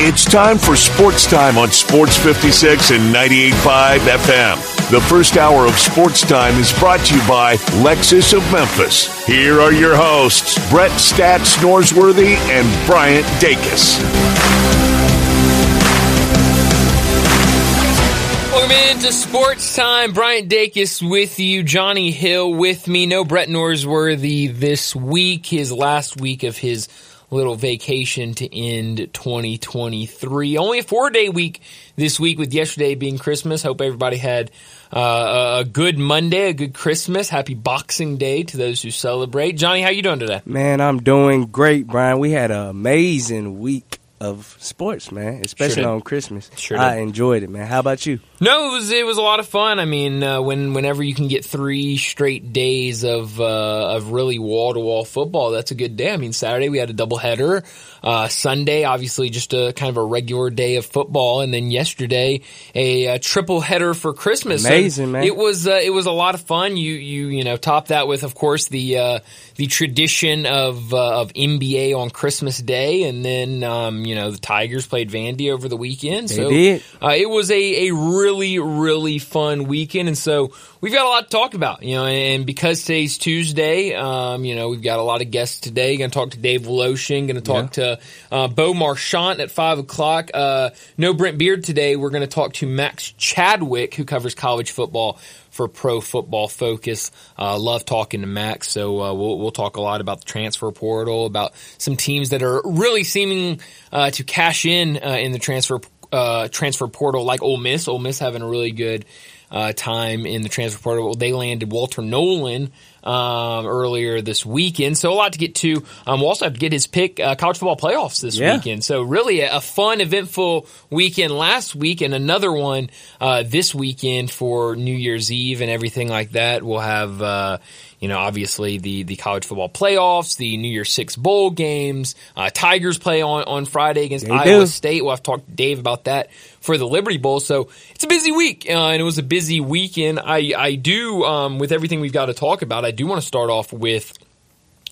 It's time for Sports Time on Sports 56 and 98.5 FM. The first hour of Sports Time is brought to you by Lexus of Memphis. Here are your hosts, Brett Stats Norsworthy and Bryant Dacus. Welcome into Sports Time. Bryant Dacus with you. Johnny Hill with me. No Brett Norsworthy this week. His last week of his little vacation to end 2023. Only a four day week this week with yesterday being Christmas. Hope everybody had uh, a good Monday, a good Christmas. Happy Boxing Day to those who celebrate. Johnny, how you doing today? Man, I'm doing great, Brian. We had an amazing week of sports, man, especially Sure on Christmas. Sure I enjoyed it, man. How about you? No, it was it was a lot of fun. I mean, uh, when whenever you can get three straight days of uh, of really wall to wall football, that's a good day. I mean, Saturday we had a doubleheader. Uh, Sunday, obviously, just a kind of a regular day of football, and then yesterday a, uh triple header for Christmas. Amazing, man. It was uh, it was a lot of fun. You you you know top that with, of course, the uh, the tradition of uh, of NBA on Christmas Day, and then um, you know the Tigers played Vandy over the weekend. They so did. uh, it was a, a really, really fun weekend. And so we've got a lot to talk about, you know, and because today's Tuesday, um, you know, we've got a lot of guests today. Going to talk to Dave Woloshin, going to talk to uh, Bo Marchant at five o'clock. Uh, no Brent Beard today. We're going to talk to Max Chadwick, who covers college football for Pro Football Focus. Uh, love talking to Max, so uh, we'll we'll talk a lot about the transfer portal, about some teams that are really seeming uh, to cash in uh, in the transfer uh, transfer portal, like Ole Miss. Ole Miss having a really good uh, time in the transfer portal. They landed Walter Nolen um, earlier this weekend, so a lot to get to. Um, we'll also have to get his pick uh, college football playoffs this Yeah. weekend. So really a, a fun, eventful weekend last week, and another one uh, this weekend for New Year's Eve and everything like that. We'll have. Uh, you know, obviously the, the college football playoffs, the New Year's Six bowl games. Uh, Tigers play on, on Friday against They Iowa do. State. We'll have to talk to Dave about that for the Liberty Bowl. So it's a busy week, uh, and it was a busy weekend. I I do um, with everything we've got to talk about. I do want to start off with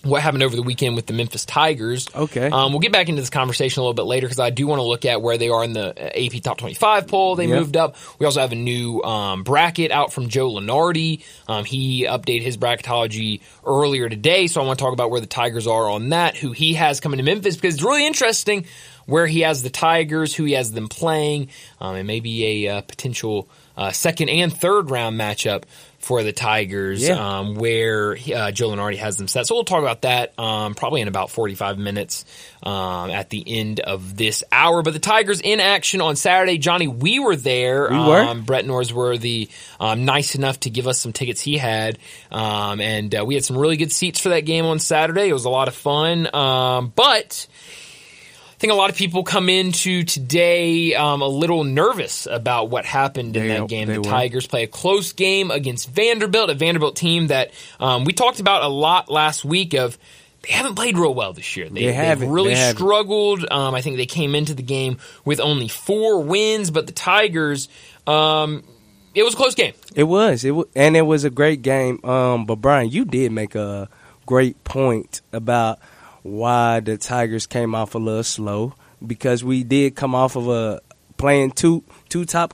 what happened over the weekend with the Memphis Tigers. Okay. Um, we'll get back into this conversation a little bit later because I do want to look at where they are in the uh, AP Top 25 poll. They Yeah. moved up. We also have a new um, bracket out from Joe Lunardi. Um, he updated his bracketology earlier today, so I want to talk about where the Tigers are on that, who he has coming to Memphis because it's really interesting where he has the Tigers, who he has them playing, um, and maybe a uh, potential uh, second and third round matchup for the Tigers, Yeah. um, where uh, Joe Lunardi has them set. So we'll talk about that um, probably in about 45 minutes um, at the end of this hour. But the Tigers in action on Saturday. Johnny, we were there. We were. Um, Brett Norsworthy, um, nice enough to give us some tickets he had. Um, and uh, we had some really good seats for that game on Saturday. It was a lot of fun. Um, but I think a lot of people come into today um, a little nervous about what happened in They- that game. The were. Tigers play a close game against Vanderbilt, a Vanderbilt team that um, we talked about a lot last week. Of they haven't played real well this year. They, They haven't. really They struggled. Um, I think they came into the game with only four wins, but the Tigers. Um, it was a close game. It was. It was, and it was a great game. Um, but Brian, you did make a great point about why the Tigers came off a little slow because we did come off of a playing two two top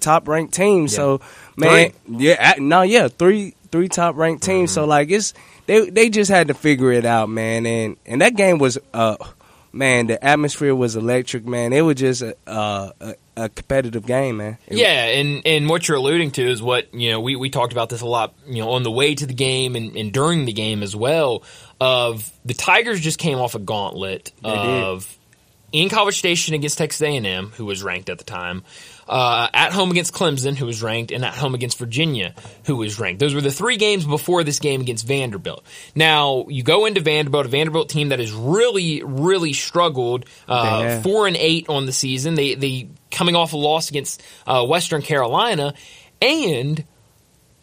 top ranked teams. So man, yeah, a- no, yeah, three three top ranked teams. So like it's they they just had to figure it out, man. And and that game was uh man, the atmosphere was electric, man. It was just a a, a competitive game, man. It- Yeah, and and what you're alluding to is what you know. We we talked about this a lot, you know, on the way to the game and, and during the game as well. Of the Tigers just came off a gauntlet did. of in College Station against Texas A&M, who was ranked at the time, uh, at home against Clemson, who was ranked, and at home against Virginia, who was ranked. Those were the three games before this game against Vanderbilt. Now you go into Vanderbilt, a Vanderbilt team that has really, really struggled. Uh, four and eight on the season. They they coming off a loss against uh, Western Carolina, and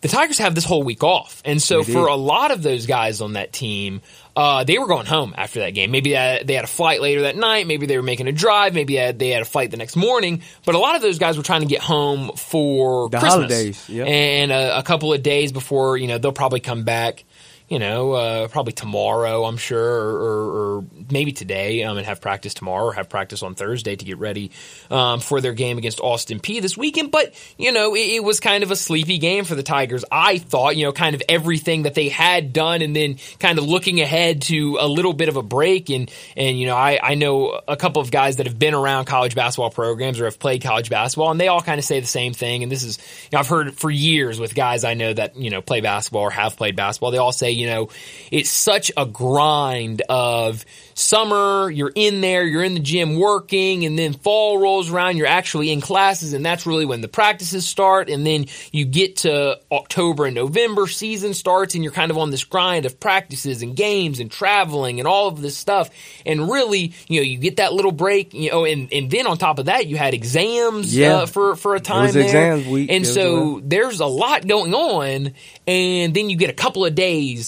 the Tigers have this whole week off, and so They for did. a lot of those guys on that team, uh, they were going home after that game. Maybe they had a flight later that night. Maybe they were making a drive. Maybe they had, they had a flight the next morning. But a lot of those guys were trying to get home for The Christmas holidays, yep. and a, a couple of days before you know they'll probably come back. You know, uh, probably tomorrow, I'm sure, or, or, or maybe today, um, and have practice tomorrow or have practice on Thursday to get ready um, for their game against Austin Peay this weekend. But, you know, it, it, was kind of a sleepy game for the Tigers. I thought, you know, kind of everything that they had done and then kind of looking ahead to a little bit of a break. And, and you know, I, I know a couple of guys that have been around college basketball programs or have played college basketball, and they all kind of say the same thing. And this is, you know, I've heard for years with guys I know that, you know, play basketball or have played basketball, they all say, you know, it's such a grind of summer, you're in there, you're in the gym working, and then fall rolls around, you're actually in classes, and that's really when the practices start, and then you get to October and November, season starts, and you're kind of on this grind of practices and games and traveling and all of this stuff. And really, you know, you get that little break, you know, and, and then on top of that, you had exams yeah. uh, for, for a time there. Exams week. And so there's a lot going on, and then you get a couple of days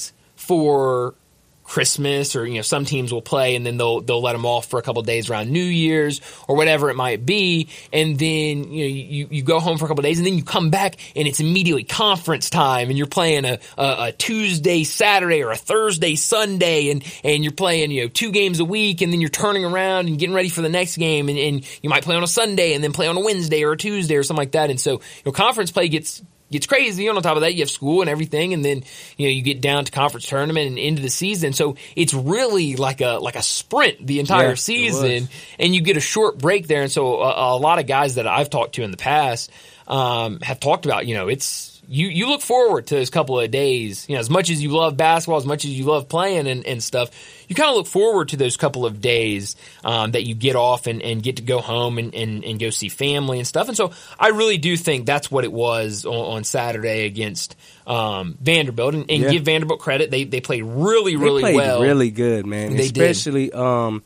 for Christmas or you know some teams will play and then they'll they'll let them off for a couple days around New Year's or whatever it might be. And then you know you, you go home for a couple days and then you come back and it's immediately conference time and you're playing a, a, a, Tuesday Saturday or a Thursday Sunday and and you're playing you know two games a week and then you're turning around and getting ready for the next game and, and you might play on a Sunday and then play on a Wednesday or a Tuesday or something like that. And so you know conference play gets gets crazy. And on top of that, you have school and everything, and then you know you get down to conference tournament and into the season. So it's really like a like a sprint the entire yeah, season, and you get a short break there. And so a, a, lot of guys that I've talked to in the past um, have talked about you know it's you you look forward to those couple of days. You know, as much as you love basketball, as much as you love playing and, and stuff, you kind of look forward to those couple of days um, that you get off and, and get to go home and, and, and, go see family and stuff. And so I really do think that's what it was on, on Saturday against um, Vanderbilt. And, and yeah. give Vanderbilt credit; they they played really really played well, really good, man. They Especially um,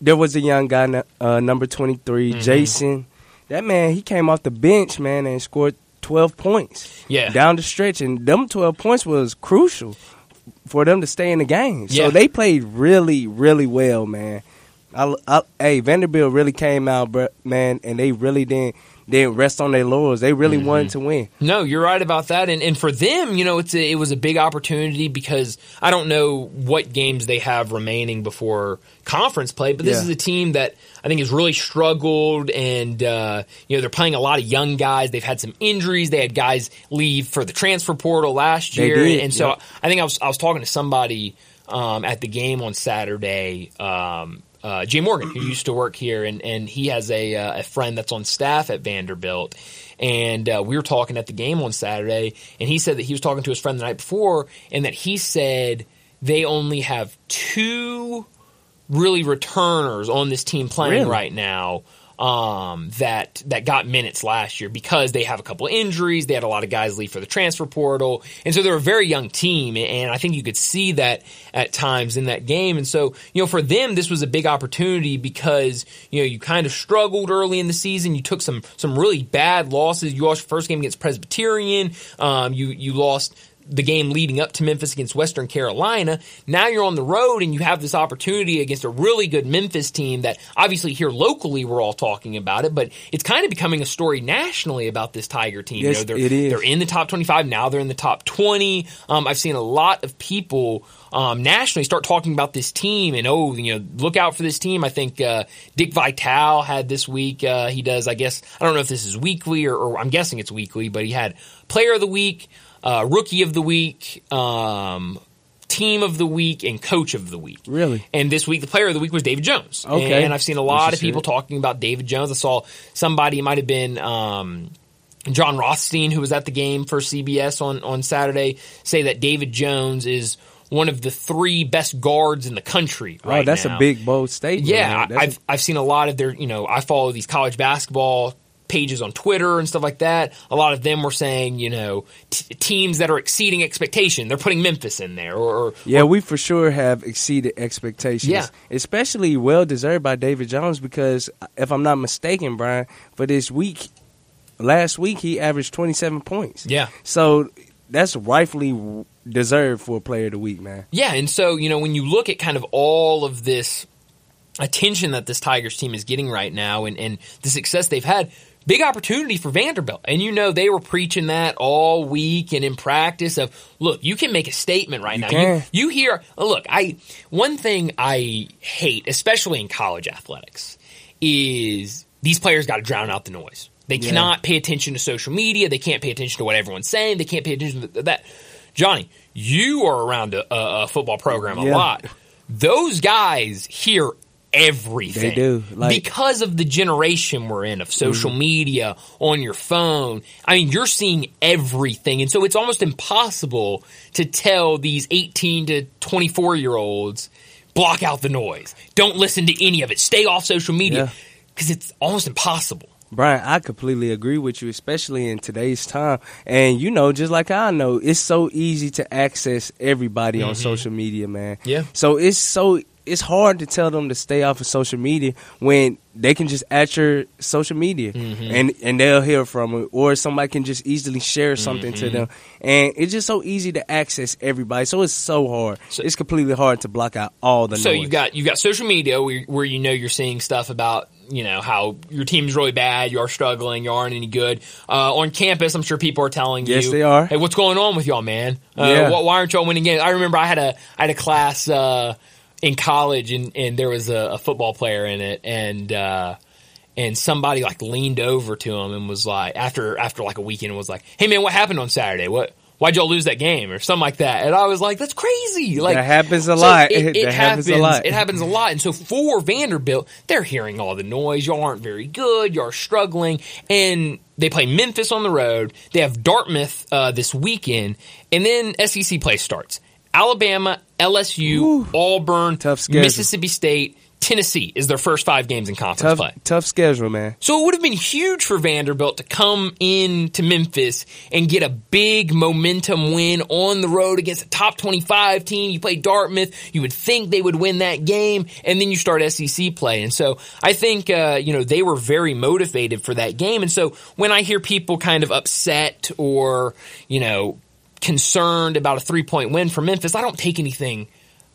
there was a young guy, uh, number twenty three, mm mm-hmm. Jason. That man, he came off the bench, man, and scored 12 points. Yeah. Down the stretch. And them 12 points was crucial for them to stay in the game. So yeah. they played really, really well, man. I, I, hey, Vanderbilt really came out, man, and they really didn't didn't rest on their laurels. They really mm-hmm. wanted to win. No, you're right about that. And and for them, you know, it's a, it was a big opportunity because I don't know what games they have remaining before conference play, but this yeah. is a team that I think has really struggled, and uh, you know they're playing a lot of young guys. They've had some injuries. They had guys leave for the transfer portal last year, and so. I think I was I was talking to somebody um, at the game on Saturday. Um, uh, Jay Morgan, who used to work here, and, and he has a, uh, a friend that's on staff at Vanderbilt. And uh, we were talking at the game on Saturday, and he said that he was talking to his friend the night before, and that he said they only have two really returners on this team playing really? right now um, that that got minutes last year because they have a couple injuries. They had a lot of guys leave for the transfer portal, and so they're a very young team. And I think you could see that at times in that game. And so you know, for them, this was a big opportunity because you know you kind of struggled early in the season. You took some some really bad losses. You lost your first game against Presbyterian. Um, you you lost the game leading up to Memphis against Western Carolina. Now you're on the road and you have this opportunity against a really good Memphis team that obviously here locally we're all talking about it, but it's kind of becoming a story nationally about this Tiger team. Yes, you know, they're, it is. they're in the top 25. Now they're in the top 20. Um, I've seen a lot of people um, nationally start talking about this team and oh, you know, look out for this team. I think uh, Dick Vitale had this week. Uh, he does, I guess, I don't know if this is weekly or, or I'm guessing it's weekly, but he had Player of the Week uh, rookie of the week, um, team of the week, and coach of the week. Really? And this week, the player of the week was David Jones. Okay. And I've seen a lot of people talking about David Jones. I saw somebody, it might have been, um, Jon Rothstein, who was at the game for CBS on, on Saturday, say that David Jones is one of the three best guards in the country oh, right Oh, that's now. a big bold statement. Yeah, I've a- I've seen a lot of their. You know, I follow these college basketball pages on Twitter and stuff like that, a lot of them were saying, you know, t- teams that are exceeding expectation. They're putting Memphis in there, or, or yeah, or, we for sure have exceeded expectations. Yeah, especially well deserved by David Jones because if I'm not mistaken, Brian, for this week, last week he averaged 27 points. Yeah, so that's rightfully deserved for a player of the week, man. Yeah, and so you know when you look at kind of all of this attention that this Tigers team is getting right now and, and the success they've had, big opportunity for Vanderbilt. And you know they were preaching that all week and in practice of look, you can make a statement right You now. You, you hear look, I one thing I hate, especially in college athletics, is these players got to drown out the noise. They Yeah. cannot pay attention to social media. They can't pay attention to what everyone's saying. They can't pay attention to that. Johnny, you are around a, a, a football program a Yeah. lot. Those guys hear everything. They do, like- because of the generation we're in of social Mm-hmm. media on your phone. I mean, you're seeing everything. And so it's almost impossible to tell these 18 to 24 year olds block out the noise. Don't listen to any of it. Stay off social media Yeah. because it's almost impossible. Brian, I completely agree with you, especially in today's time. And you know, just like I know, it's so easy to access everybody on social media, man. Yeah. So it's so it's hard to tell them to stay off of social media when they can just at your social media and and they'll hear from it, or somebody can just easily share something to them, and it's just so easy to access everybody. So it's so hard. So- it's completely hard to block out all the So noise. you've got you've got social media where, where you know you're seeing stuff about you know how your team's really bad, you are struggling, you aren't any good. Uh, on campus, I'm sure people are telling you, Yes, they are. Hey, what's going on with y'all, man? Uh, Yeah. why aren't y'all winning games? I remember I had a I had a class uh, in college, and and there was a, a football player in it, and. Uh, and somebody like leaned over to him and was like, after after like a weekend, was like, "Hey man, what happened on Saturday? What why'd y'all lose that game or something like that?" And I was like, "That's crazy!" Like That happens a so lot. It, it happens. happens a lot. It happens a lot. And so for Vanderbilt, they're hearing all the noise. Y'all aren't very good. Y'all are struggling. And they play Memphis on the road. They have Dartmouth uh, this weekend, and then SEC play starts. Alabama, LSU, Auburn, Tough schedule. Mississippi State, Tennessee is their first five games in conference tough play. tough schedule, man. So it would have been huge for Vanderbilt to come in to Memphis and get a big momentum win on the road against a top 25 team. You play Dartmouth. You would think they would win that game and then you start SEC play. And so I think, uh, you know, they were very motivated for that game. And so when I hear people kind of upset or, you know, concerned about a three point win for Memphis, I don't take anything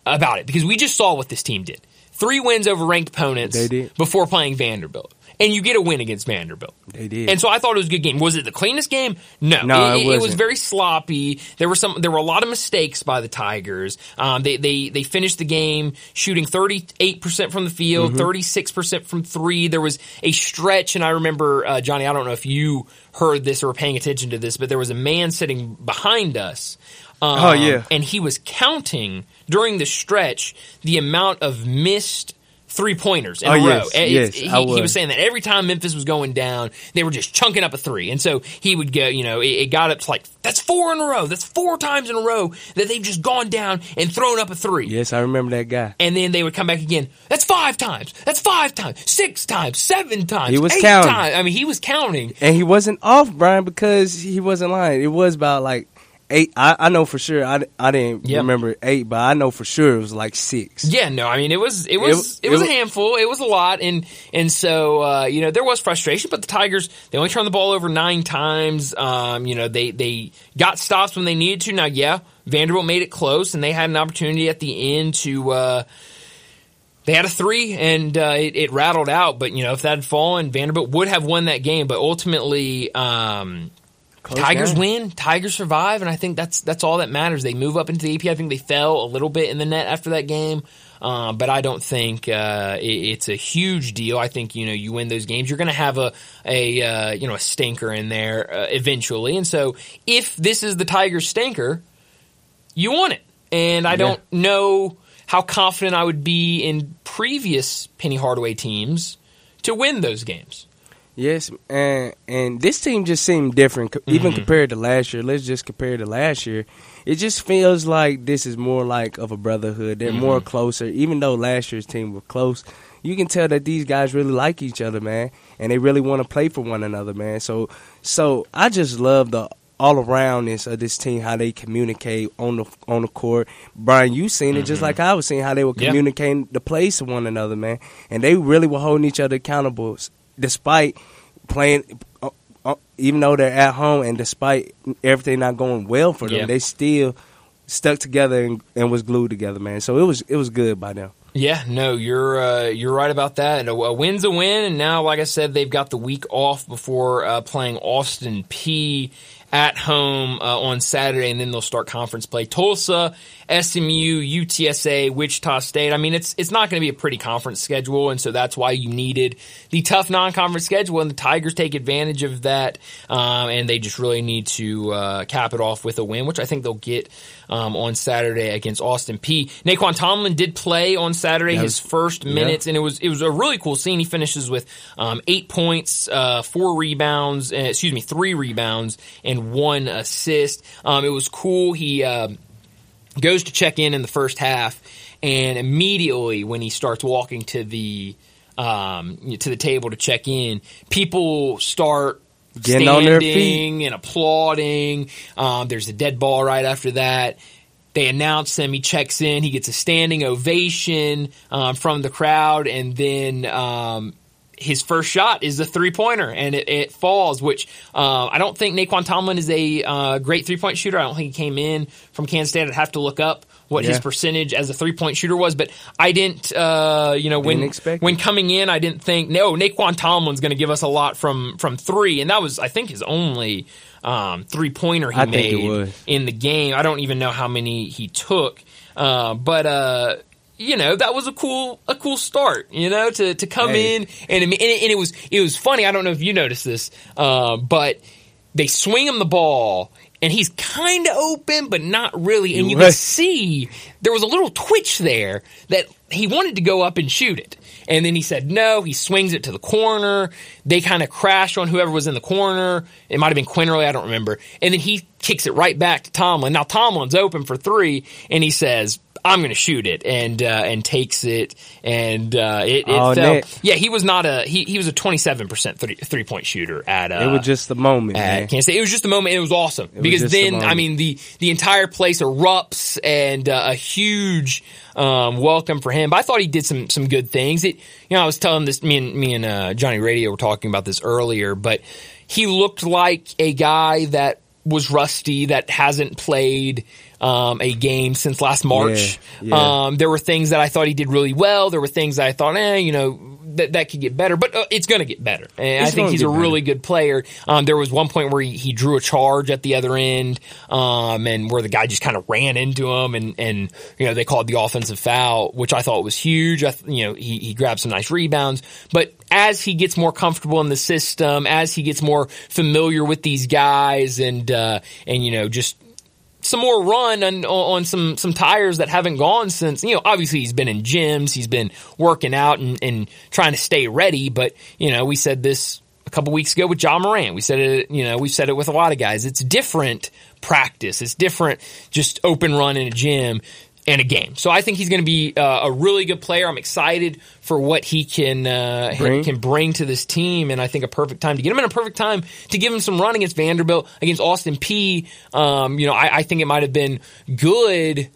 about it because we just saw what this team did. Three wins over ranked opponents They did. before playing Vanderbilt. And you get a win against Vanderbilt. They did. And so I thought it was a good game. Was it the cleanest game? No. No, it, it it was very sloppy. There were some there were a lot of mistakes by the Tigers. Um, they, they they finished the game shooting 38% from the field, Mm-hmm. 36% from 3. There was a stretch and I remember uh, Johnny, I don't know if you heard this or were paying attention to this, but there was a man sitting behind us. Um, Oh, yeah. And he was counting during the stretch the amount of missed three pointers in Oh, a row. yes, It's- yes, he, he was was. saying that every time Memphis was going down, they were just chunking up a three. And so he would go, you know, it, it got up to like, that's four in a row. That's four times in a row that they've just gone down and thrown up a three. Yes, I remember that guy. And then they would come back again. That's five times. That's five times. Six times. Seven times. He was eight counting. times. I mean, he was counting. And he wasn't off, Brian, because he wasn't lying. It was about like eight. I, I know for sure. I, I didn't Yep. remember eight, but I know for sure it was like six. Yeah, no, I mean it was it was it, it was a was- handful. It was a lot, and and so uh, you know there was frustration. But the Tigers they only turned the ball over nine times. Um, you know they they got stops when they needed to. Now, yeah, Vanderbilt made it close, and they had an opportunity at the end to. Uh, they had a three, and uh, it, it rattled out. But you know if that had fallen, Vanderbilt would have won that game. But ultimately. Um, Close Tigers win, Tigers survive, and I think that's that's all that matters. They move up into the AP. I think they fell a little bit in the net after that game, uh, but I don't think uh, it, it's a huge deal. I think you know you win those games, you're going to have a a uh, you know a stinker in there uh, eventually, and so if this is the Tigers stinker, you won it, and I don't know how confident I would be in previous Penny Hardaway teams to win those games. Yes, and and this team just seemed different, even Mm-hmm. compared to last year. Let's just compare to last year. It just feels like this is more like of a brotherhood. They're Mm-hmm. more closer, even though last year's team were close. You can tell that these guys really like each other, man, and they really want to play for one another, man. So, so I just love the all aroundness of this team, how they communicate on the on the court. Brian, you seen it just like I was seeing how they were Mm-hmm. Yeah. communicating the plays to one another, man, and they really were holding each other accountable, despite playing. Uh, uh, even though they're at home, and despite everything not going well for them, Yeah. they still stuck together and, and was glued together, man. So it was it was good by them. Yeah, no, you're uh, you're right about that. A, a, win's a win, and now, like I said, they've got the week off before uh, playing Austin Peay at home uh, on Saturday, and then they'll start conference play. Tulsa, SMU, UTSA, Wichita State. I mean, it's it's not going to be a pretty conference schedule, and so that's why you needed the tough non-conference schedule, and the Tigers take advantage of that, um, and they just really need to uh, cap it off with a win, which I think they'll get um, on Saturday against Austin Peay. Nae'Qwan Tomlin did play on Saturday his first minutes, yeah. and it was it was a really cool scene. He finishes with um, eight points, uh, four rebounds, uh, excuse me, three rebounds, and one assist. Um, it was cool. He uh, goes to check in in the first half, and immediately when he starts walking to the um, to the table to check in, people start Getting standing and applauding. Um, there's a dead ball right after that. They announce him. He checks in. He gets a standing ovation um, from the crowd, and then um, his first shot is a three pointer, and it, it, falls. Which uh, I don't think Nae'Qwan Tomlin is a uh, great three point shooter. I don't think he came in from Kansas State. I'd have to look up what yeah. his percentage as a three point shooter was, but I didn't, uh, you know, when when coming in, I didn't think no Nae'Qwan Tomlin's going to give us a lot from from three, and that was I think his only um, three pointer he I made in the game. I don't even know how many he took, uh, but uh, you know that was a cool a cool start. You know to to come hey. in and and it, and it, was it was funny. I don't know if you noticed this, uh, but they swing him the ball and he's kind of open, but not really. And you can see there was a little twitch there that he wanted to go up and shoot it. And then he said no. He swings it to the corner. They kind of crash on whoever was in the corner. It might have been Quinerly. I don't remember. And then he kicks it right back to Tomlin. Now Tomlin's open for three, and he says, I'm going to shoot it and uh, and takes it and uh, it, it oh, fell. Yeah, he was not a he, he was a 27 percent three, point shooter at. Uh, it was just the moment. At man. Kansas State. It was just the moment. It was awesome it because was then I mean the the entire place erupts and uh, a huge um, welcome for him. But I thought he did some some good things. It you know I was telling this me and me and uh, Johnny Radio were talking about this earlier, but he looked like a guy that was rusty that hasn't played um, a game since last March. Yeah, yeah. Um, there were things that I thought he did really well. There were things that I thought, eh, you know, that that could get better, but uh, it's going to get better. And it's I think he's a better. really good player. Um, there was one point where he, he drew a charge at the other end, um, and where the guy just kind of ran into him, and and you know they called the offensive foul, which I thought was huge. I, you know, he he grabbed some nice rebounds, but as he gets more comfortable in the system, as he gets more familiar with these guys, and uh, and you know just some more run on, on some some tires that haven't gone since you know obviously he's been in gyms he's been working out and, and trying to stay ready but you know we said this a couple weeks ago with Ja Morant we said it you know we've said it with a lot of guys. It's different practice. It's different just open run in a gym and a game. So I think he's going to be uh, a really good player. I'm excited for what he can uh, bring. can bring to this team, and I think a perfect time to get him in a perfect time to give him some run against Vanderbilt, against Austin Peay. Um, you know, I, I think it might have been good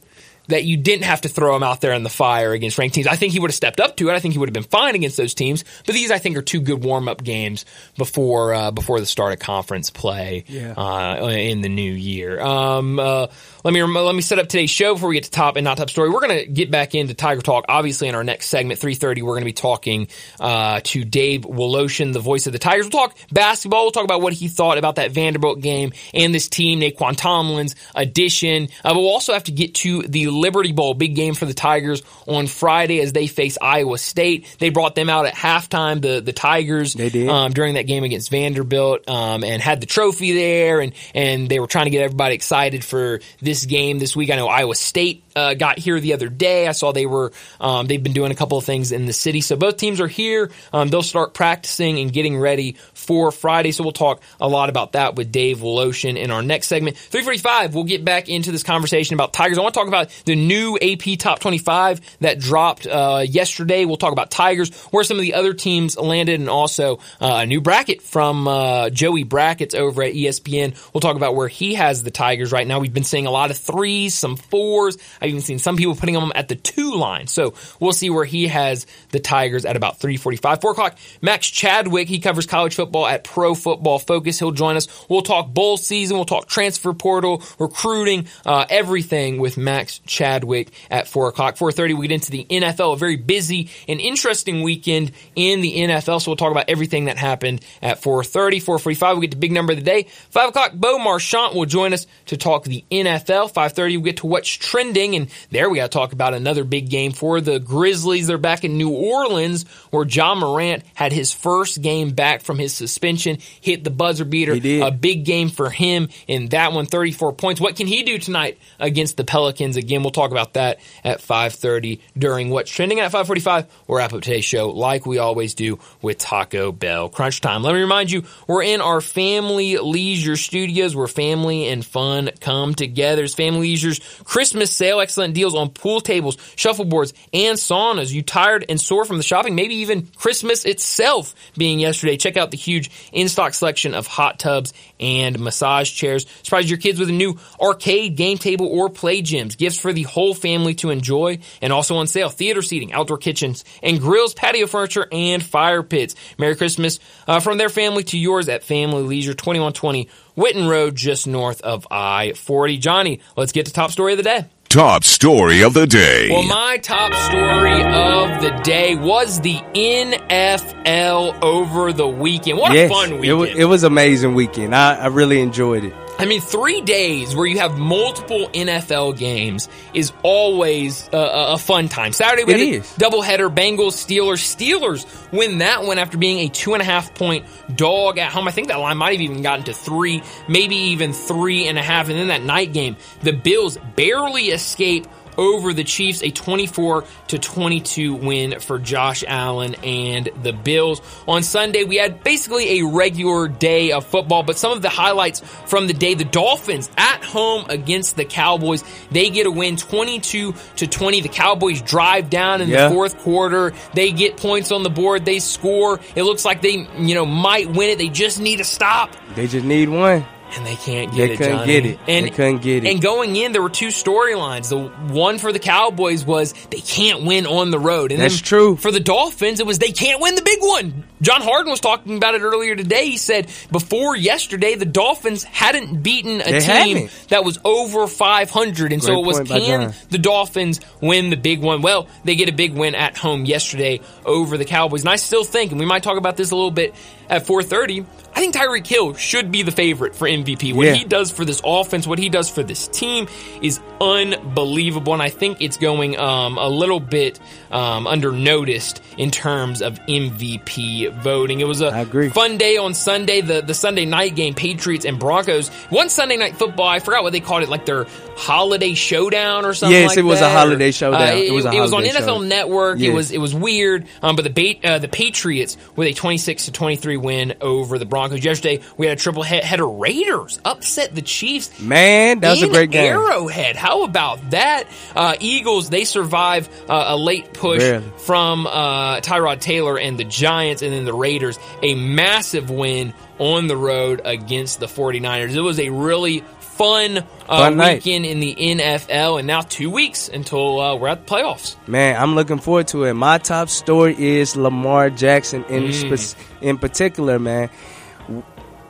that you didn't have to throw him out there in the fire against ranked teams. I think he would have stepped up to it. I think he would have been fine against those teams. But these, I think, are two good warm up games before uh, before the start of conference play yeah. uh, in the new year. Um, uh, let me let me set up today's show before we get to top and not top story. We're going to get back into Tiger Talk. Obviously, in our next segment, three thirty, we're going to be talking uh, to Dave Woloshin, the voice of the Tigers. We'll talk basketball. We'll talk about what he thought about that Vanderbilt game and this team, Nae'Qwan Tomlin's addition. Uh, but we'll also have to get to the Liberty Bowl, big game for the Tigers on Friday as they face Iowa State. They brought them out at halftime. The the Tigers they did. Um, during that game against Vanderbilt um, and had the trophy there, and and they were trying to get everybody excited for this game this week. I know Iowa State uh, got here the other day. I saw they were um, they've been doing a couple of things in the city. So both teams are here. Um, they'll start practicing and getting ready for Friday. So we'll talk a lot about that with Dave Woloshin in our next segment. 345, we'll get back into this conversation about Tigers. I want to talk about the new AP Top 25 that dropped uh, yesterday. We'll talk about Tigers, where some of the other teams landed, and also uh, a new bracket from uh, Joey Brackets over at ESPN. We'll talk about where he has the Tigers right now. We've been seeing a lot of threes, some fours. I've even seen some people putting them at the two line. So we'll see where he has the Tigers at about 345. 4 o'clock, Max Chadwick, he covers college football at Pro Football Focus. He'll join us. We'll talk bowl season. We'll talk transfer portal, recruiting, uh, everything with Max at 4 o'clock. 4.30, we get into the NFL, a very busy and interesting weekend in the NFL. So we'll talk about everything that happened at 4.30. 4.45, we get to big number of the day. 5 o'clock, Bo Marchant will join us to talk the NFL. 5.30, we get to what's trending. And there we got to talk about another big game for the Grizzlies. They're back in New Orleans where Ja Morant had his first game back from his suspension, hit the buzzer beater. A big game for him in that one, 34 points. What can he do tonight against the Pelicans? Again, we'll talk about that at 5.30 during what's trending at 5.45. We'll wrap up today's show like we always do with Taco Bell Crunch Time. Let me remind you, we're in our family leisure studios where family and fun come together. It's Family Leisure's Christmas sale. Excellent deals on pool tables, shuffleboards, and saunas. You tired and sore from the shopping? Maybe even Christmas itself being yesterday. Check out the huge in-stock selection of hot tubs and massage chairs. Surprise your kids with a new arcade, game table, or play gyms. Gifts for the whole family to enjoy and also on sale. Theater seating, outdoor kitchens, and grills, patio furniture, and fire pits. Merry Christmas uh, from their family to yours at Family Leisure 2120 Whitten Road, just north of I-40. Johnny, let's get to top story of the day. Top story of the day. Well, my top story of the day was the NFL over the weekend. What yes, a fun weekend. It was, it was amazing weekend. I, I really enjoyed it. I mean, three days where you have multiple NFL games is always a, a fun time. Saturday we It had is. a doubleheader: Bengals, Steelers. Steelers win that one after being a two and a half point dog at home. I think that line might have even gotten to three, maybe even three and a half. And then that night game, the Bills barely escape over the Chiefs, a 24 to 22 win for Josh Allen and the Bills. On Sunday, we had basically a regular day of football, but some of the highlights from the day, the Dolphins at home against the Cowboys, they get a win 22 to 20. The Cowboys drive down in Yeah. the fourth quarter. They get points on the board. They score. It looks like they, you know, might win it. They just need to stop They just need one. And they can't get They it. couldn't Johnny. get it. And They couldn't get it. And going in, there were two storylines. The one for the Cowboys was they can't win on the road, and That's true. For the Dolphins, it was they can't win the big one. John Harden was talking about it earlier today. He said before yesterday, the Dolphins hadn't beaten a They team haven't. that was over 500, and so it was can the Dolphins win the big one? Well, they get a big win at home yesterday over the Cowboys, and I still think, and we might talk about this a little bit at 4:30. I think Tyreek Hill should be the favorite for MVP. What Yeah. he does for this offense, what he does for this team is unbelievable. And I think it's going um, a little bit um, under noticed in terms of MVP voting. It was a fun day on Sunday, the, the Sunday night game, Patriots and Broncos. One Sunday night football, I forgot what they called it, like their holiday showdown or something Yes, like it was a holiday showdown. uh, It was a it was on NFL showdown. Network. It was it was weird. Um, but the ba- uh, the Patriots with a 26 to 23 win over the Broncos yesterday. We had a triple he- header. Raiders upset the Chiefs Man, that was a great game. Arrowhead. How about that? Uh, Eagles, they survive uh, a late push Barely. from uh, Tyrod Taylor and the Giants, and then the Raiders, a massive win on the road against the 49ers. It was a really fun, uh, Fun weekend in the NFL, and now two weeks until uh, we're at the playoffs. Man, I'm looking forward to it. My top story is Lamar Jackson in Mm. spec- in particular, man.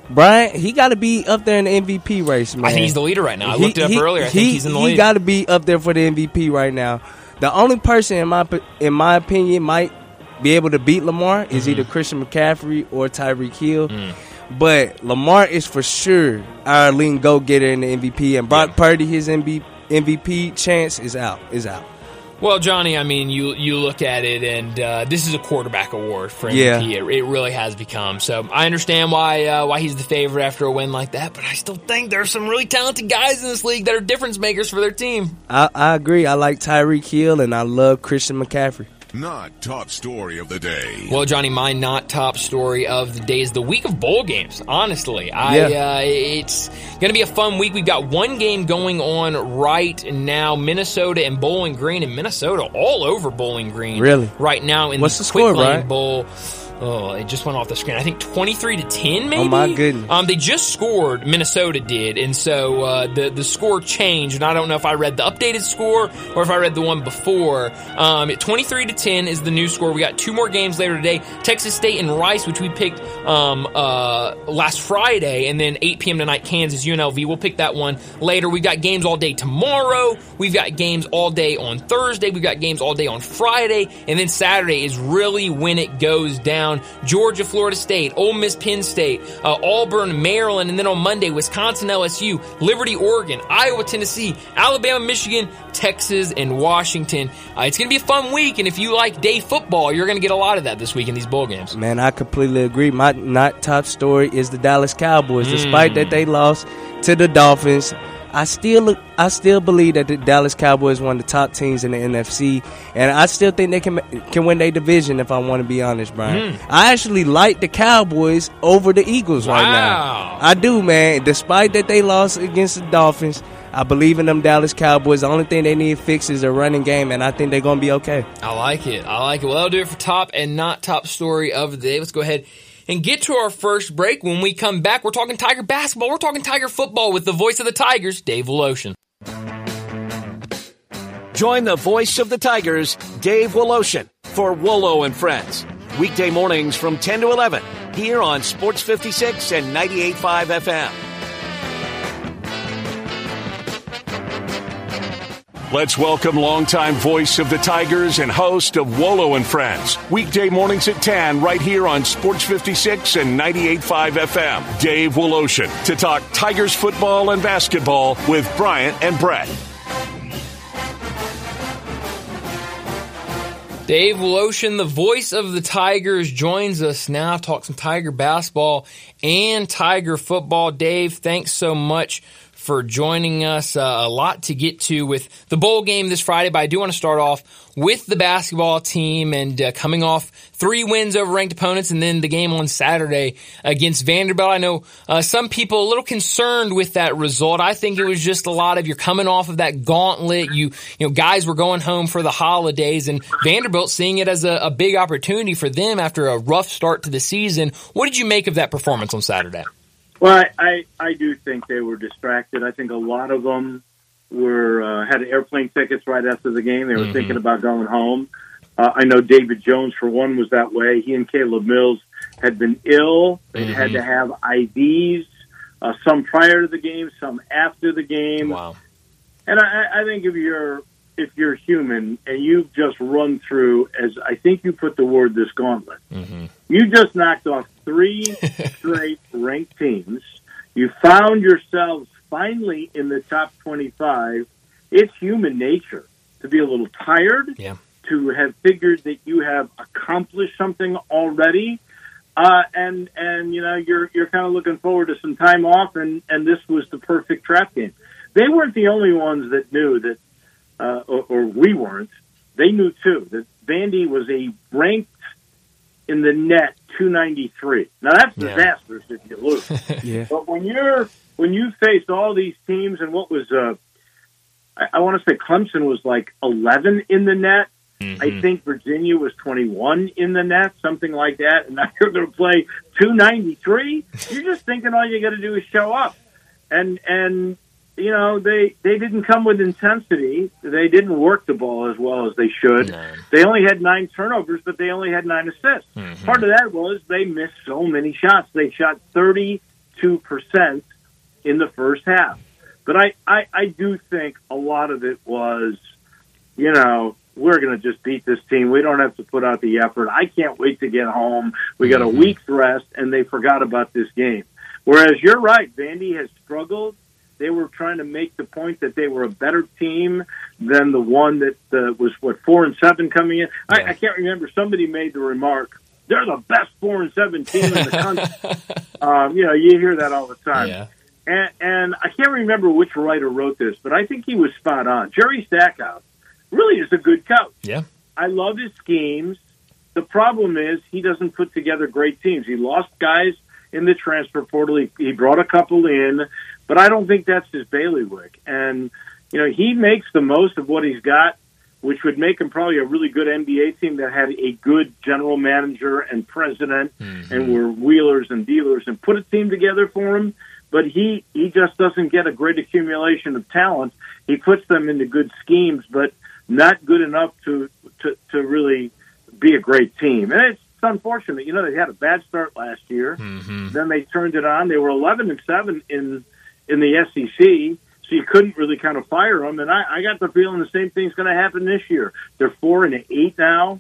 Brian, he got to be up there in the MVP race, man. I think he's the leader right now. I He- looked it up he- earlier. I he, think he's in the he lead. got to be up there for the MVP right now. The only person in my in my opinion might be able to beat Lamar is Mm-hmm. either Christian McCaffrey or Tyreek Hill. Mm. But Lamar is for sure our lean go getter in the MVP, and Brock Purdy, his MB, MVP chance is out. Is out. Well, Johnny, I mean, you you look at it, and uh, this is a quarterback award for MVP. Yeah. It, it really has become. So I understand why uh, why he's the favorite after a win like that, but I still think there are some really talented guys in this league that are difference makers for their team. I, I agree. I like Tyreek Hill, and I love Christian McCaffrey. Not top story of the day. Well, Johnny, my not top story of the day is the week of bowl games. Honestly, I Yeah. uh, it's going to be a fun week. We've got one game going on right now: Minnesota and Bowling Green, and Minnesota all over Bowling Green. Really? Right now in What's the, the score, Quick Lane Brian? Bowl. Oh, it just went off the screen. I think twenty three to ten, maybe. Oh my goodness! Um, they just scored. Minnesota did, and so uh, the the score changed. And I don't know if I read the updated score or if I read the one before. Um, twenty three to ten is the new score. We got two more games later today: Texas State and Rice, which we picked um, uh, last Friday, and then eight p.m. tonight, Kansas UNLV. We'll pick that one later. We've got games all day tomorrow. We've got games all day on Thursday. We've got games all day on Friday, and then Saturday is really when it goes down. Georgia, Florida State, Ole Miss, Penn State, uh, Auburn, Maryland, and then on Monday, Wisconsin, LSU, Liberty, Oregon, Iowa, Tennessee, Alabama, Michigan, Texas, and Washington. Uh, it's going to be a fun week, and if you like day football, you're going to get a lot of that this week in these bowl games. Man, I completely agree. My not top story is the Dallas Cowboys. Mm. Despite that they lost to the Dolphins, I still I still believe that the Dallas Cowboys one of the top teams in the NFC, and I still think they can can win their division. If I want to be honest, Brian, mm. I actually like the Cowboys over the Eagles wow. right now. I do, man. Despite that they lost against the Dolphins, I believe in them Dallas Cowboys. The only thing they need to fix is a running game, and I think they're going to be okay. I like it. I like it. Well, that'll do it for top and not top story of the day. Let's go ahead and get to our first break. When we come back, we're talking Tiger basketball. We're talking Tiger football with the voice of the Tigers, Dave Woloshin. Join the voice of the Tigers, Dave Woloshin, for Wolo and Friends. Weekday mornings from 10 to 11 here on Sports 56 and 98.5 FM. Let's welcome longtime voice of the Tigers and host of Wolo and Friends. Weekday mornings at 10 right here on Sports 56 and 98.5 FM. Dave Woloshin to talk Tigers football and basketball with Bryant and Brett. Dave Woloshin, the voice of the Tigers, joins us now. Talk some Tiger basketball and Tiger football. Dave, thanks so much for joining us. Uh, a lot to get to with the bowl game this Friday, but I do want to start off with the basketball team and uh, coming off three wins over ranked opponents and then the game on Saturday against Vanderbilt. I know uh, some people a little concerned with that result. I think it was just a lot of you're coming off of that gauntlet. You, you know, guys were going home for the holidays and Vanderbilt seeing it as a, a big opportunity for them after a rough start to the season. What did you make of that performance on Saturday? Well, I, I, I do think they were distracted. I think a lot of them were uh, had airplane tickets right after the game. They were mm-hmm. thinking about going home. Uh, I know David Jones, for one, was that way. He and Caleb Mills had been ill. They mm-hmm. had to have IVs, uh, some prior to the game, some after the game. Wow. And I, I think if you're if you're human and you've just run through, as I think you put the word, this gauntlet, mm-hmm. You just knocked off three straight ranked teams. You found yourselves finally in the top 25. It's human nature to be a little tired, yeah. to have figured that you have accomplished something already. Uh, and and you know you're you're kind of looking forward to some time off, and and this was the perfect trap game. They weren't the only ones that knew that uh, or, or we weren't, they knew too that Vandy was a ranked in the net 293. Now that's yeah. disastrous if you lose. yeah. But when you're when you faced all these teams and what was uh, I, I want to say Clemson was like 11 in the net. Mm-hmm. I think Virginia was 21 in the net, something like that. And now you're going to play 293. You're just thinking all you got to do is show up. And and you know, they they didn't come with intensity. They didn't work the ball as well as they should. No. They only had nine turnovers, but they only had nine assists. Mm-hmm. Part of that was they missed so many shots. They shot thirty two percent in the first half. But I, I I do think a lot of it was, you know, we're going to just beat this team. We don't have to put out the effort. I can't wait to get home. We got mm-hmm. a week's rest, and they forgot about this game. Whereas you're right, Vandy has struggled they were trying to make the point that they were a better team than the one that uh, was what four and seven coming in. Yeah. I, I can't remember. Somebody made the remark. They're the best four and seven team in the country. um, you know, you hear that all the time. Yeah. And, and I can't remember which writer wrote this, but I think he was spot on. Jerry Stackhouse really is a good coach. Yeah. I love his schemes. The problem is he doesn't put together great teams. He lost guys in the transfer portal. He, he brought a couple in, but I don't think that's his bailiwick. And you know, he makes the most of what he's got. which would make him probably a really good NBA team that had a good general manager and president Mm-hmm. and were wheelers and dealers and put a team together for him. But he, he just doesn't get a great accumulation of talent. He puts them into good schemes, but not good enough to, to, to really be a great team. And it's unfortunate. You know, they had a bad start last year. Mm-hmm. Then they turned it on. They were 11 and 7 in, in the SEC. So you couldn't really kind of fire them. And I, I got the feeling the same thing's going to happen this year. They're four and eight now.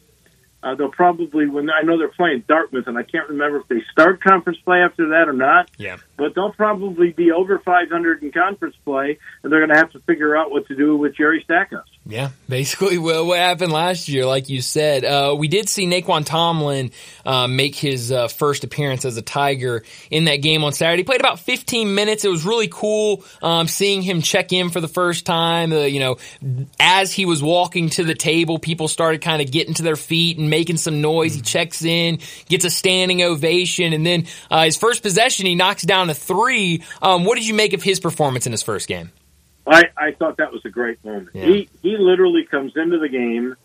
Uh, they'll probably when I know they're playing Dartmouth, and I can't remember if they start conference play after that or not. Yeah. But they'll probably be over 500 in conference play, and they're going to have to figure out what to do with Jerry Stackhouse. Yeah, basically what, what happened last year, like you said. Uh, we did see Nae'Qwan Tomlin uh, make his uh, first appearance as a Tiger in that game on Saturday. He played about 15 minutes. It was really cool um, seeing him check in for the first time. Uh, you know, as he was walking to the table, people started kind of getting to their feet and making some noise. He checks in, gets a standing ovation, and then uh, his first possession, he knocks down a three. Um, what did you make of his performance in his first game? I, I thought that was a great moment. Yeah. He he literally comes into the game.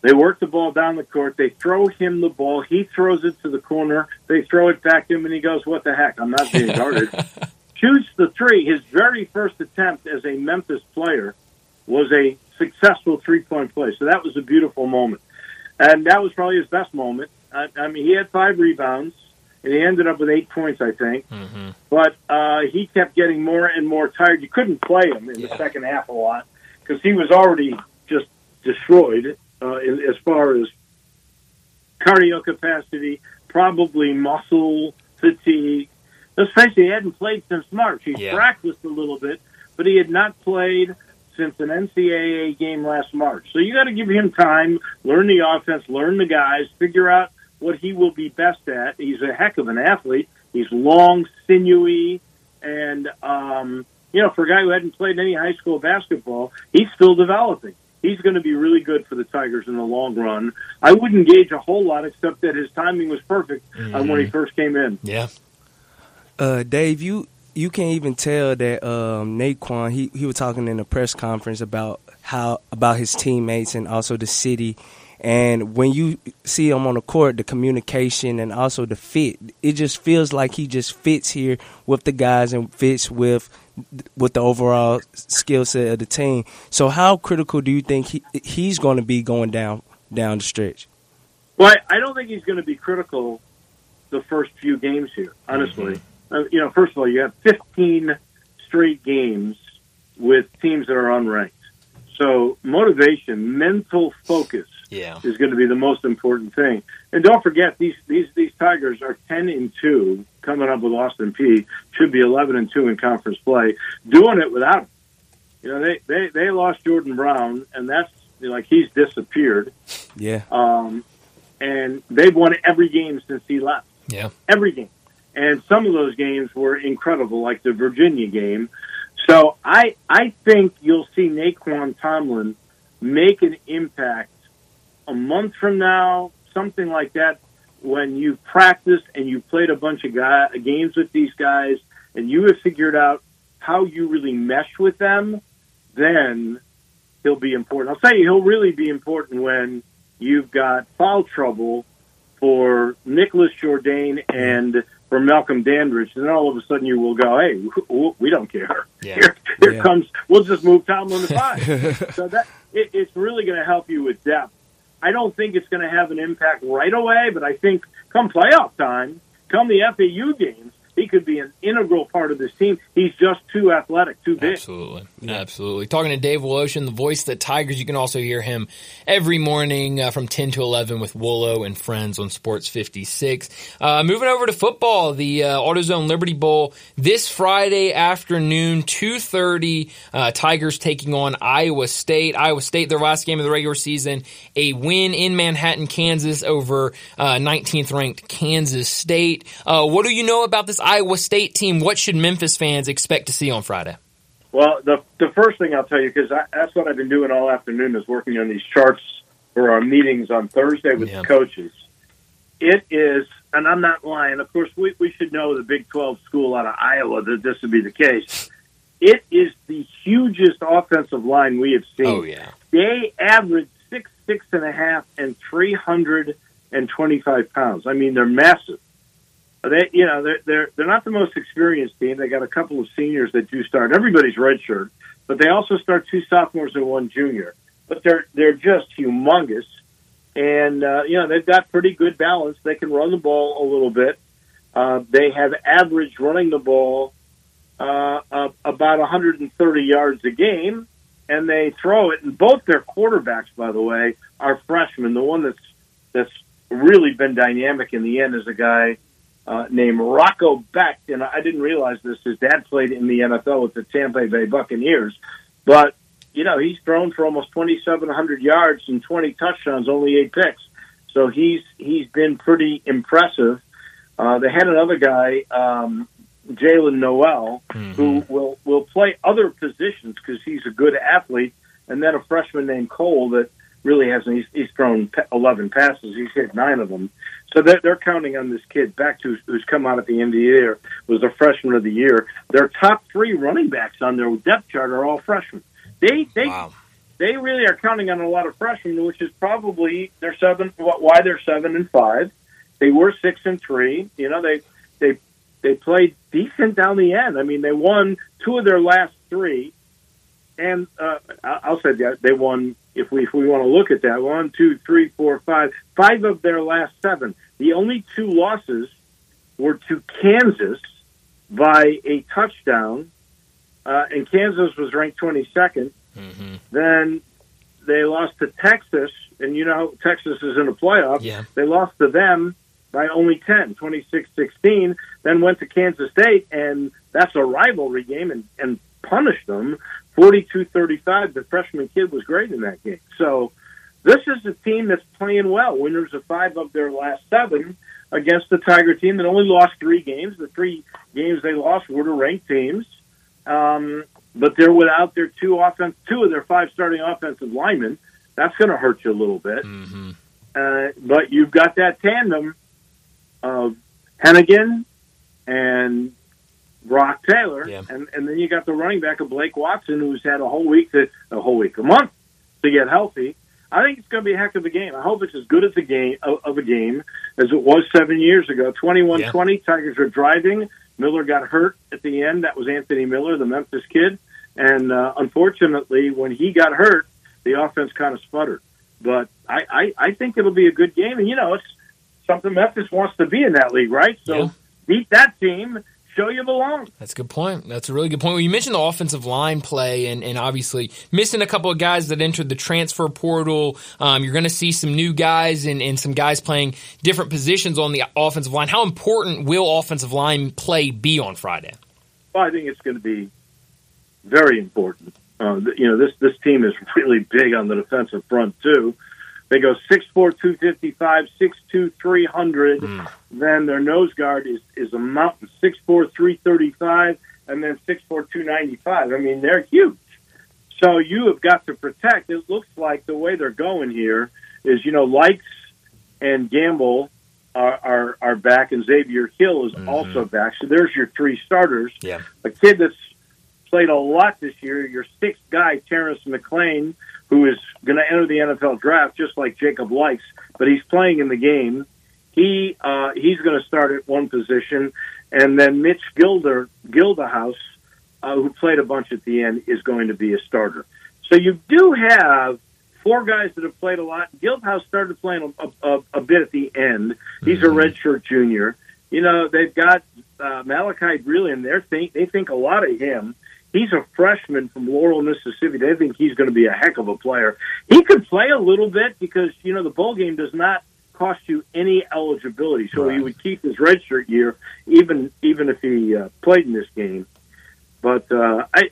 They work the ball down the court. They throw him the ball. He throws it to the corner. They throw it back to him, and he goes, "What the heck? I'm not being guarded." Shoots the three. His very first attempt as a Memphis player was a successful three point play. So that was a beautiful moment, and that was probably his best moment. I, I mean, he had five rebounds, and he ended up with eight points, I think Mm-hmm. but uh, he kept getting more and more tired. You couldn't play him in the second half a lot because he was already just destroyed uh, in, as far as cardio capacity, probably muscle fatigue. Let's face it, he hadn't played since March. He Yeah. practiced a little bit, but he had not played since an NCAA game last March. So you got to give him time, learn the offense, learn the guys, figure out what he will be best at. He's a heck of an athlete. He's long, sinewy, and um, you know, for a guy who hadn't played any high school basketball, he's still developing. He's going to be really good for the Tigers in the long run. I wouldn't gauge a whole lot, except that his timing was perfect uh, when he first came in. Yeah. Uh, Dave, you you can't even tell that um, Nae'Qwan he he was talking in a press conference about how about his teammates and also the city. And when you see him on the court, the communication and also the fit, it just feels like he just fits here with the guys and fits with with the overall skill set of the team. So, how critical do you think he he's going to be going down down the stretch? Well, I, I don't think he's going to be critical the first few games here, honestly. Uh, you know, first of all, you have 15 straight games with teams that are unranked. So motivation, mental focus Yeah. is going to be the most important thing. And don't forget, these these these Tigers are 10 and two coming up with Austin Peay Should be 11 and two in conference play. Doing it without him. You know, they they they lost Jordan Brown, and that's like he's disappeared. Yeah, Um, and they've won every game since he left. Yeah. Every game. And some of those games were incredible, like the Virginia game. So I I think you'll see Nae'Qwan Tomlin make an impact a month from now, something like that, when you've practiced and you've played a bunch of guy, games with these guys and you have figured out how you really mesh with them, then he'll be important. I'll tell you, he'll really be important when you've got foul trouble for Nicholas Jourdain and for Malcolm Dandridge, and then all of a sudden you will go, "Hey, we don't care. Yeah. Here, here Yeah. comes. We'll just move Tomlin to five. so that it, it's really going to help you with depth. I don't think it's going to have an impact right away, but I think come playoff time, come the FAU games, he could be an integral part of this team. He's just too athletic, too big. Absolutely. Absolutely. Talking to Dave Woloshin, the voice that Tigers. You can also hear him every morning uh, from 10 to 11 with Wolo and friends on Sports 56. Uh, moving over to football, the uh, AutoZone Liberty Bowl this Friday afternoon, 2.30, uh, Tigers taking on Iowa State. Iowa State, their last game of the regular season, a win in Manhattan, Kansas over uh, 19th ranked Kansas State. Uh, what do you know about this Iowa State team? What should Memphis fans expect to see on Friday? Well, the the first thing I'll tell you because that's what I've been doing all afternoon is working on these charts for our meetings on Thursday with Yeah. the coaches. It is, and I'm not lying. Of course, we we should know the Big 12 school out of Iowa that this would be the case. it is the hugest offensive line we have seen. Oh yeah, they average six, six and a half, and three hundred and twenty-five pounds. I mean, they're massive. They, you know, they're they're they're not the most experienced team. They got a couple of seniors that do start. Everybody's redshirt, but they also start two sophomores and one junior. But they're they're just humongous, and uh, you know they've got pretty good balance. They can run the ball a little bit. Uh, they have averaged running the ball uh, uh, about 130 yards a game, and they throw it. And both their quarterbacks, by the way, are freshmen. The one that's that's really been dynamic in the end is a guy uh, named Rocco Becht, and I didn't realize this. His dad played in the NFL with the Tampa Bay Buccaneers, but you know he's thrown for almost 2,700 yards and 20 touchdowns, only eight picks. So he's he's been pretty impressive. Uh, they had another guy, um, Jaylin Noel, mm-hmm. who will will play other positions because he's a good athlete, and then a freshman named Cole that really hasn't. He's, he's thrown 11 passes. He's hit nine of them. So they're, they're counting on this kid back to who's come out at the end of the year was a freshman of the year. Their top three running backs on their depth chart are all freshmen. They they wow. they really are counting on a lot of freshmen, which is probably their seven. Why they're seven and five. They were six and three. You know they they they played decent down the end. I mean they won two of their last three, and uh, I'll say that they won if we if we want to look at that, one, two, three, four, five, five of their last seven. The only two losses were to Kansas by a touchdown, uh, and Kansas was ranked 22nd. Mm-hmm. Then they lost to Texas, and you know Texas is in the playoff. Yeah. They lost to them by only 10, 26-16. Then went to Kansas State, and that's a rivalry game, and, and punished them 42-35. The freshman kid was great in that game. So this is a team that's playing well. Winners of five of their last seven against the Tiger team that only lost three games. The three games they lost were to ranked teams. Um, but they're without their two offense, two of their five starting offensive linemen. That's going to hurt you a little bit. Mm-hmm. Uh, but you've got that tandem of Henigan and Brock Taylor, yeah. and and then you got the running back of Blake Watson, who's had a whole week to a whole week, a month to get healthy. I think it's going to be a heck of a game. I hope it's as good as a game of, a game as it was seven years ago. 21-20, yeah. Tigers are driving. Miller got hurt at the end. That was Anthony Miller, the Memphis kid, and uh, unfortunately, when he got hurt, the offense kind of sputtered. But I, I I think it'll be a good game, and you know it's something Memphis wants to be in that league, right? So yeah. beat that team show you belong. That's a good point. That's a really good point. Well, you mentioned the offensive line play and, and obviously missing a couple of guys that entered the transfer portal. Um, you're going to see some new guys and, and some guys playing different positions on the offensive line. How important will offensive line play be on Friday? Well, I think it's going to be very important. Uh, you know, this this team is really big on the defensive front too. They go 6'4", 255, 6'2", 300. Mm. Then their nose guard is, is a mountain, 6'4", 335, and then 6'4", 295. I mean, they're huge. So you have got to protect. It looks like the way they're going here is, you know, Lykes and Gamble are, are, are back, and Xavier Hill is mm-hmm. also back. So there's your three starters. Yeah. A kid that's played a lot this year, your sixth guy, Terrence McClain – who is going to enter the NFL draft just like Jacob Lykes, but he's playing in the game. He uh, he's going to start at one position, and then Mitch Gilder Gilderhouse, uh, who played a bunch at the end, is going to be a starter. So you do have four guys that have played a lot. Gildahouse started playing a, a, a bit at the end. He's mm-hmm. a redshirt junior. You know they've got uh, Malachi Breland. They think they think a lot of him He's a freshman from Laurel, Mississippi. They think he's going to be a heck of a player. He could play a little bit because you know the bowl game does not cost you any eligibility, so right. he would keep his redshirt year even even if he uh, played in this game. But uh, I,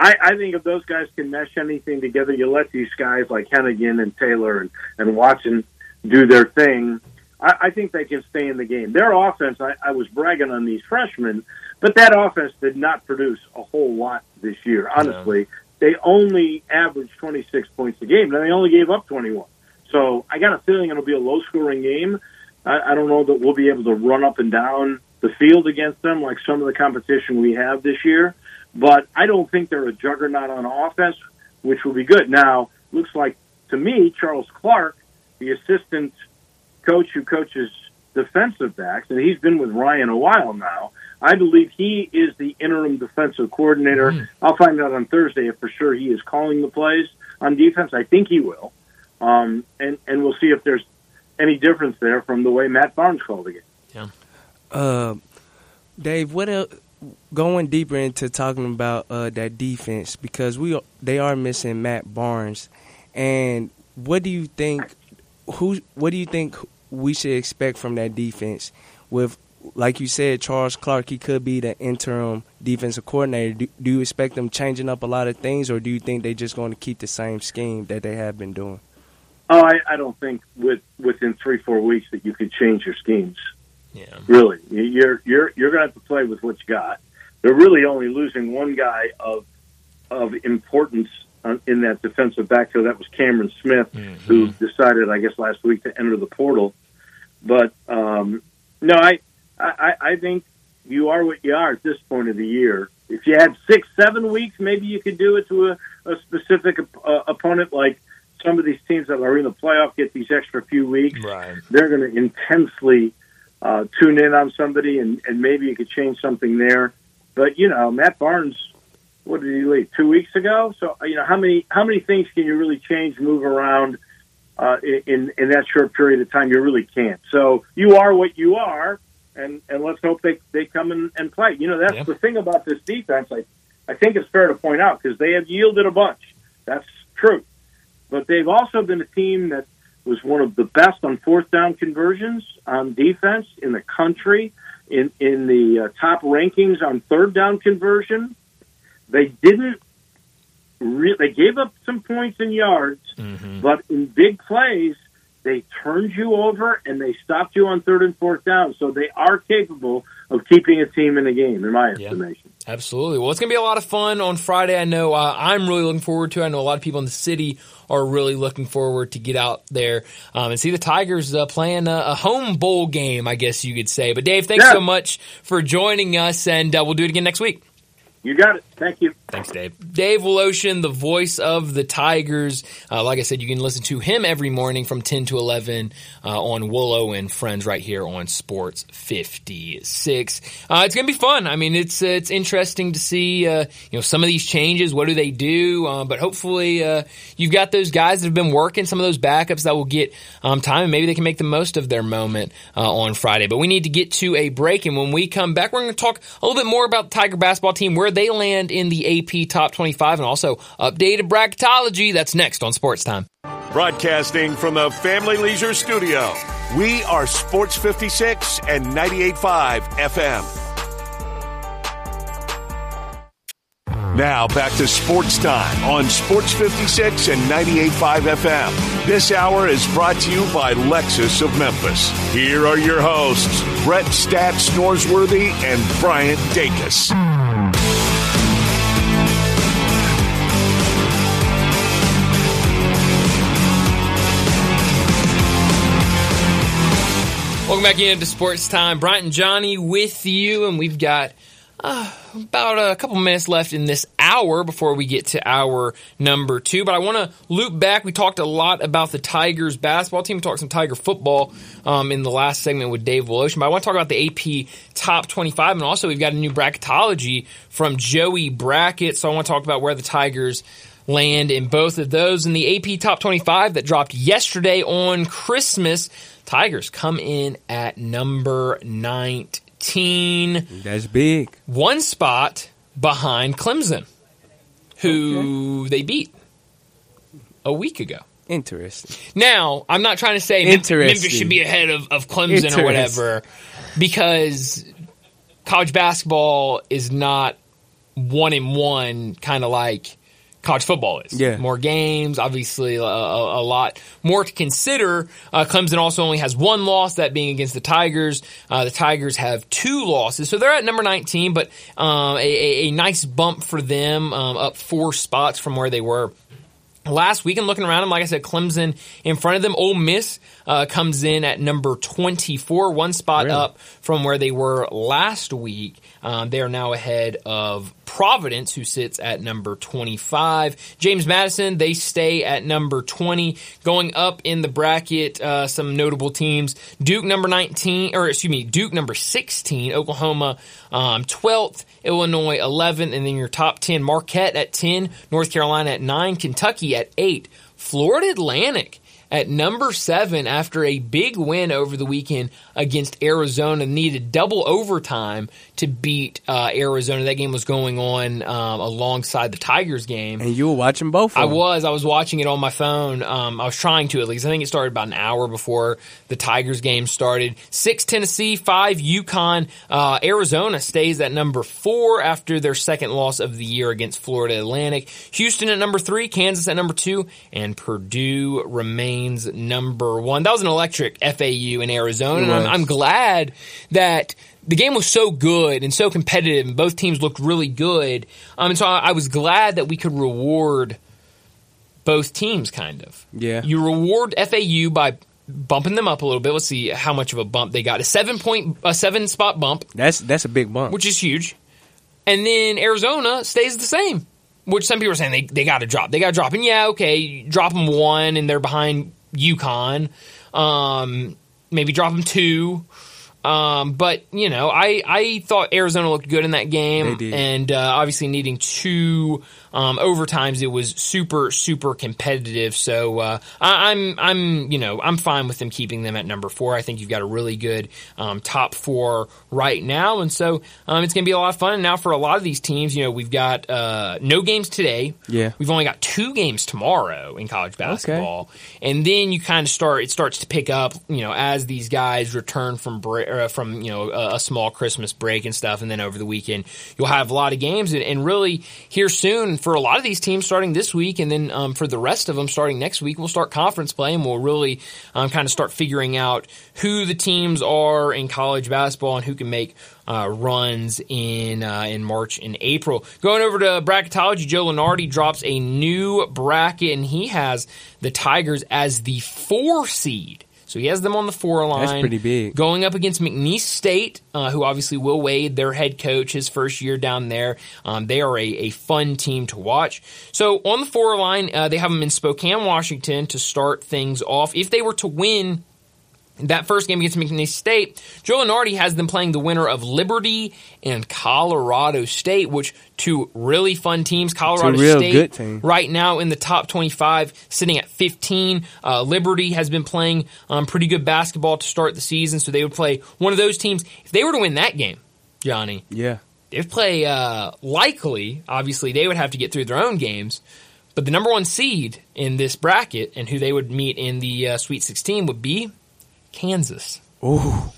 I I think if those guys can mesh anything together, you let these guys like Henigan and Taylor and, and Watson do their thing. I, I think they can stay in the game. Their offense, I, I was bragging on these freshmen but that offense did not produce a whole lot this year. Honestly, they only averaged 26 points a game, and they only gave up 21. So I got a feeling it'll be a low scoring game. I, I don't know that we'll be able to run up and down the field against them like some of the competition we have this year. but I don't think they're a juggernaut on offense, which will be good. Now, looks like to me, Charles Clark, the assistant coach who coaches defensive backs, and he's been with Ryan a while now. I believe he is the interim defensive coordinator. Mm. I'll find out on Thursday if for sure he is calling the plays on defense. I think he will, um, and and we'll see if there's any difference there from the way Matt Barnes called the game. Yeah. Uh, Dave, what else? Going deeper into talking about uh, that defense because we they are missing Matt Barnes, and what do you think? Who? What do you think we should expect from that defense? With like you said, Charles Clark, he could be the interim defensive coordinator. Do, do, you expect them changing up a lot of things, or do you think they're just going to keep the same scheme that they have been doing? Oh, I, I don't think with within three four weeks that you could change your schemes. Yeah, really, you're you're you're going to have to play with what you got. They're really only losing one guy of of importance in that defensive backfield. That was Cameron Smith, mm-hmm. who decided, I guess, last week to enter the portal. But um, no, I, I I think you are what you are at this point of the year. If you had six, seven weeks, maybe you could do it to a, a specific uh, opponent like some of these teams that are in the playoff get these extra few weeks. Right. They're going to intensely uh, tune in on somebody, and, and maybe you could change something there. But you know, Matt Barnes, what did he leave two weeks ago? So you know, how many how many things can you really change, move around uh, in in that short period of time? You really can't. So you are what you are, and and let's hope they they come in and play. You know, that's yeah. the thing about this defense. I I think it's fair to point out because they have yielded a bunch. That's true but they've also been a team that was one of the best on fourth down conversions on defense in the country, in in the uh, top rankings on third down conversion. They didn't. Re- they gave up some points in yards, mm-hmm. but in big plays, they turned you over and they stopped you on third and fourth down. So they are capable of keeping a team in the game, in my yeah, estimation. Absolutely. Well, it's going to be a lot of fun on Friday. I know uh, I'm really looking forward to. It. I know a lot of people in the city are really looking forward to get out there um, and see the Tigers uh, playing a, a, home bowl game, I guess you could say. But Dave, thanks yeah. so much for joining us, and uh, we'll do it again next week. You got it. Thank you. Thanks, Dave. Dave Woloshin, the voice of the Tigers. Uh, like I said, you can listen to him every morning from 10 to 11 uh, on Wolo and Friends right here on Sports 56. Uh, it's going to be fun. I mean, it's it's interesting to see uh, you know some of these changes. What do they do? Uh, but hopefully, uh, you've got those guys that have been working, some of those backups that will get um, time, and maybe they can make the most of their moment on Friday. But we need to get to a break, and when we come back, we're going to talk a little bit more about the Tiger basketball team, where they land in the AP Top 25 and also updated bracketology. That's next on Sports Time. Broadcasting from the Family Leisure Studio, we are Sports 56 and 98.5 FM. Now back to sports time on Sports 56 and 98.5 FM. This hour is brought to you by Lexus of Memphis. Here are your hosts, Brett Stats Norsworthy and Bryant Dacus. Welcome back into Sports Time. Bryant and Johnny with you, and we've got uh, about a couple minutes left in this hour before we get to our number two. But I want to loop back. We talked a lot about the Tigers basketball team. We talked some Tiger football um, in the last segment with Dave Woloshin. But I want to talk about the AP Top 25. And also, we've got a new bracketology from Joey Brackett. So I want to talk about where the Tigers land in both of those. In the AP Top 25 that dropped yesterday on Christmas, Tigers come in at number 19. That's big. One spot behind Clemson, who okay. they beat a week ago. Interesting. Now, I'm not trying to say Memphis should be ahead of, of Clemson or whatever, because college basketball is not one in one, kind of like college football is. Yeah. More games, obviously a, a, a lot more to consider. Uh, Clemson also only has one loss, that being against the Tigers. Uh, the Tigers have two losses, so they're at number 19, but um, a, a, nice bump for them, um, up four spots from where they were last week and looking around them, like I said, Clemson in front of them. Ole Miss uh, comes in at number 24, one spot Really? up from where they were last week. Um, they are now ahead of Providence, who sits at number 25. James Madison, they stay at number 20. Going up in the bracket, uh, some notable teams. Duke number 19, or excuse me, Duke number 16, Oklahoma um, 12th, Illinois 11th, and then your top 10, Marquette at 10, North Carolina at 9, Kentucky at 8, Florida Atlantic at number seven after a big win over the weekend against Arizona. Needed double overtime to beat uh, Arizona. That game was going on um, alongside the Tigers game. And you were watching both. Of I was. I was watching it on my phone. Um, I was trying to at least. I think it started about an hour before the Tigers game started. Six Tennessee, five UConn. Uh, Arizona stays at number four after their second loss of the year against Florida Atlantic. Houston at number three, Kansas at number two, and Purdue remains number one. That was an electric FAU in Arizona, and I'm. I'm glad that the game was so good and so competitive, and both teams looked really good. Um, and so I, I was glad that we could reward both teams, kind of. Yeah. You reward FAU by bumping them up a little bit. Let's see how much of a bump they got. A seven point, a seven spot bump, That's that's a big bump. which is huge. And then Arizona stays the same, which some people are saying they, they got to drop. They got to drop. And yeah, okay, drop them one and they're behind UConn. Um, maybe drop them two. Um, but you know, I, I thought Arizona looked good in that game, They did. and uh, obviously needing two um, overtimes, it was super super competitive. So uh, I, I'm I'm you know I'm fine with them keeping them at number four. I think you've got a really good um, top four right now, and so um, it's going to be a lot of fun. And now for a lot of these teams, you know, we've got uh, no games today. Yeah. we've only got two games tomorrow in college basketball, and then you kind of start. It starts to pick up, you know, as these guys return from uh, from you know a, a small Christmas break and stuff, and then over the weekend you'll have a lot of games, and, and really here soon for a lot of these teams starting this week, and then um, for the rest of them starting next week, we'll start conference play, and we'll really um, kind of start figuring out who the teams are in college basketball and who can make uh, runs in uh, in March and April. Going over to bracketology, Joe Lunardi drops a new bracket, and he has the Tigers as the four seed. So he has them on the four line. That's pretty big. Going up against McNeese State, uh, who obviously Will Wade, their head coach, his first year down there. Um, they are a, a fun team to watch. So on the four line, uh, they have them in Spokane, Washington to start things off. If they were to win that first game against McNeese State, Joe Lunardi has them playing the winner of Liberty and Colorado State, which two really fun teams. Colorado State good team. right now in the top 25, sitting at 15. Uh, Liberty has been playing um, pretty good basketball to start the season, so they would play one of those teams. If they were to win that game, Johnny, yeah. they'd play uh, likely. Obviously, they would have to get through their own games. But the number one seed in this bracket and who they would meet in the uh, Sweet 16 would be Kansas. Ooh.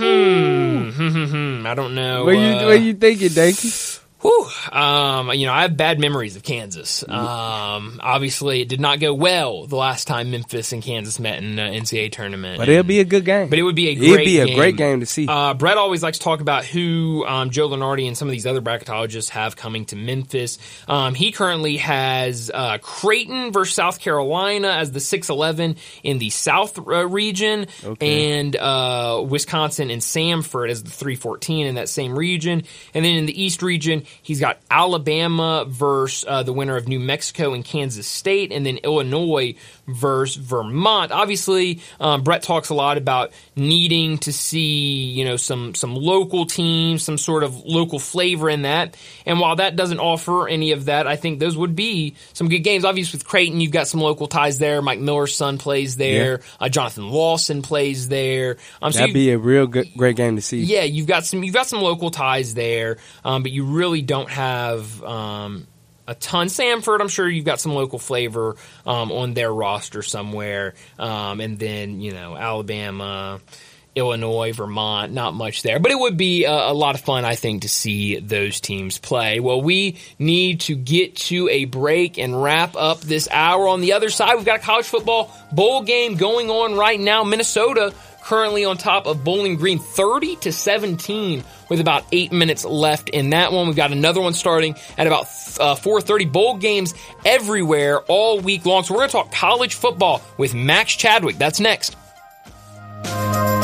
Hmm, I don't know. What you uh, what you thinking, Danky? Whew. Um, you know, I have bad memories of Kansas. Um, obviously, it did not go well the last time Memphis and Kansas met in an NCAA tournament. But it'll be a good game. But it would be a It'd great be a game. great game to see. Uh, Brett always likes to talk about who um, Joe Lunardi and some of these other bracketologists have coming to Memphis. Um, he currently has uh, Creighton versus South Carolina as the 6-11 in the South uh, region, Okay. and uh, Wisconsin and Samford as the 314 in that same region. And then in the East region, he's got Alabama versus uh, the winner of New Mexico and Kansas State, and then Illinois versus Vermont. Obviously, um, Brett talks a lot about needing to see you know some some local teams, some sort of local flavor in that. And while that doesn't offer any of that, I think those would be some good games. Obviously, with Creighton, you've got some local ties there. Mike Miller's son plays there. Uh, Jonathan Lawson plays there. Um, so That'd you- be a real good, great game to see. yeah, you've got some you've got some local ties there, um, but you really don't have um, a ton. Samford, I'm sure you've got some local flavor um, on their roster somewhere, um, and then you know Alabama. Illinois, Vermont, not much there, but it would be a, a lot of fun, I think, to see those teams play. Well, we need to get to a break and wrap up this hour. On the other side, we've got a college football bowl game going on right now. Minnesota currently on top of Bowling Green 30 to 17 with about eight minutes left in that one. We've got another one starting at about uh, 4:30. Bowl games everywhere all week long. So we're going to talk college football with Max Chadwick. That's next.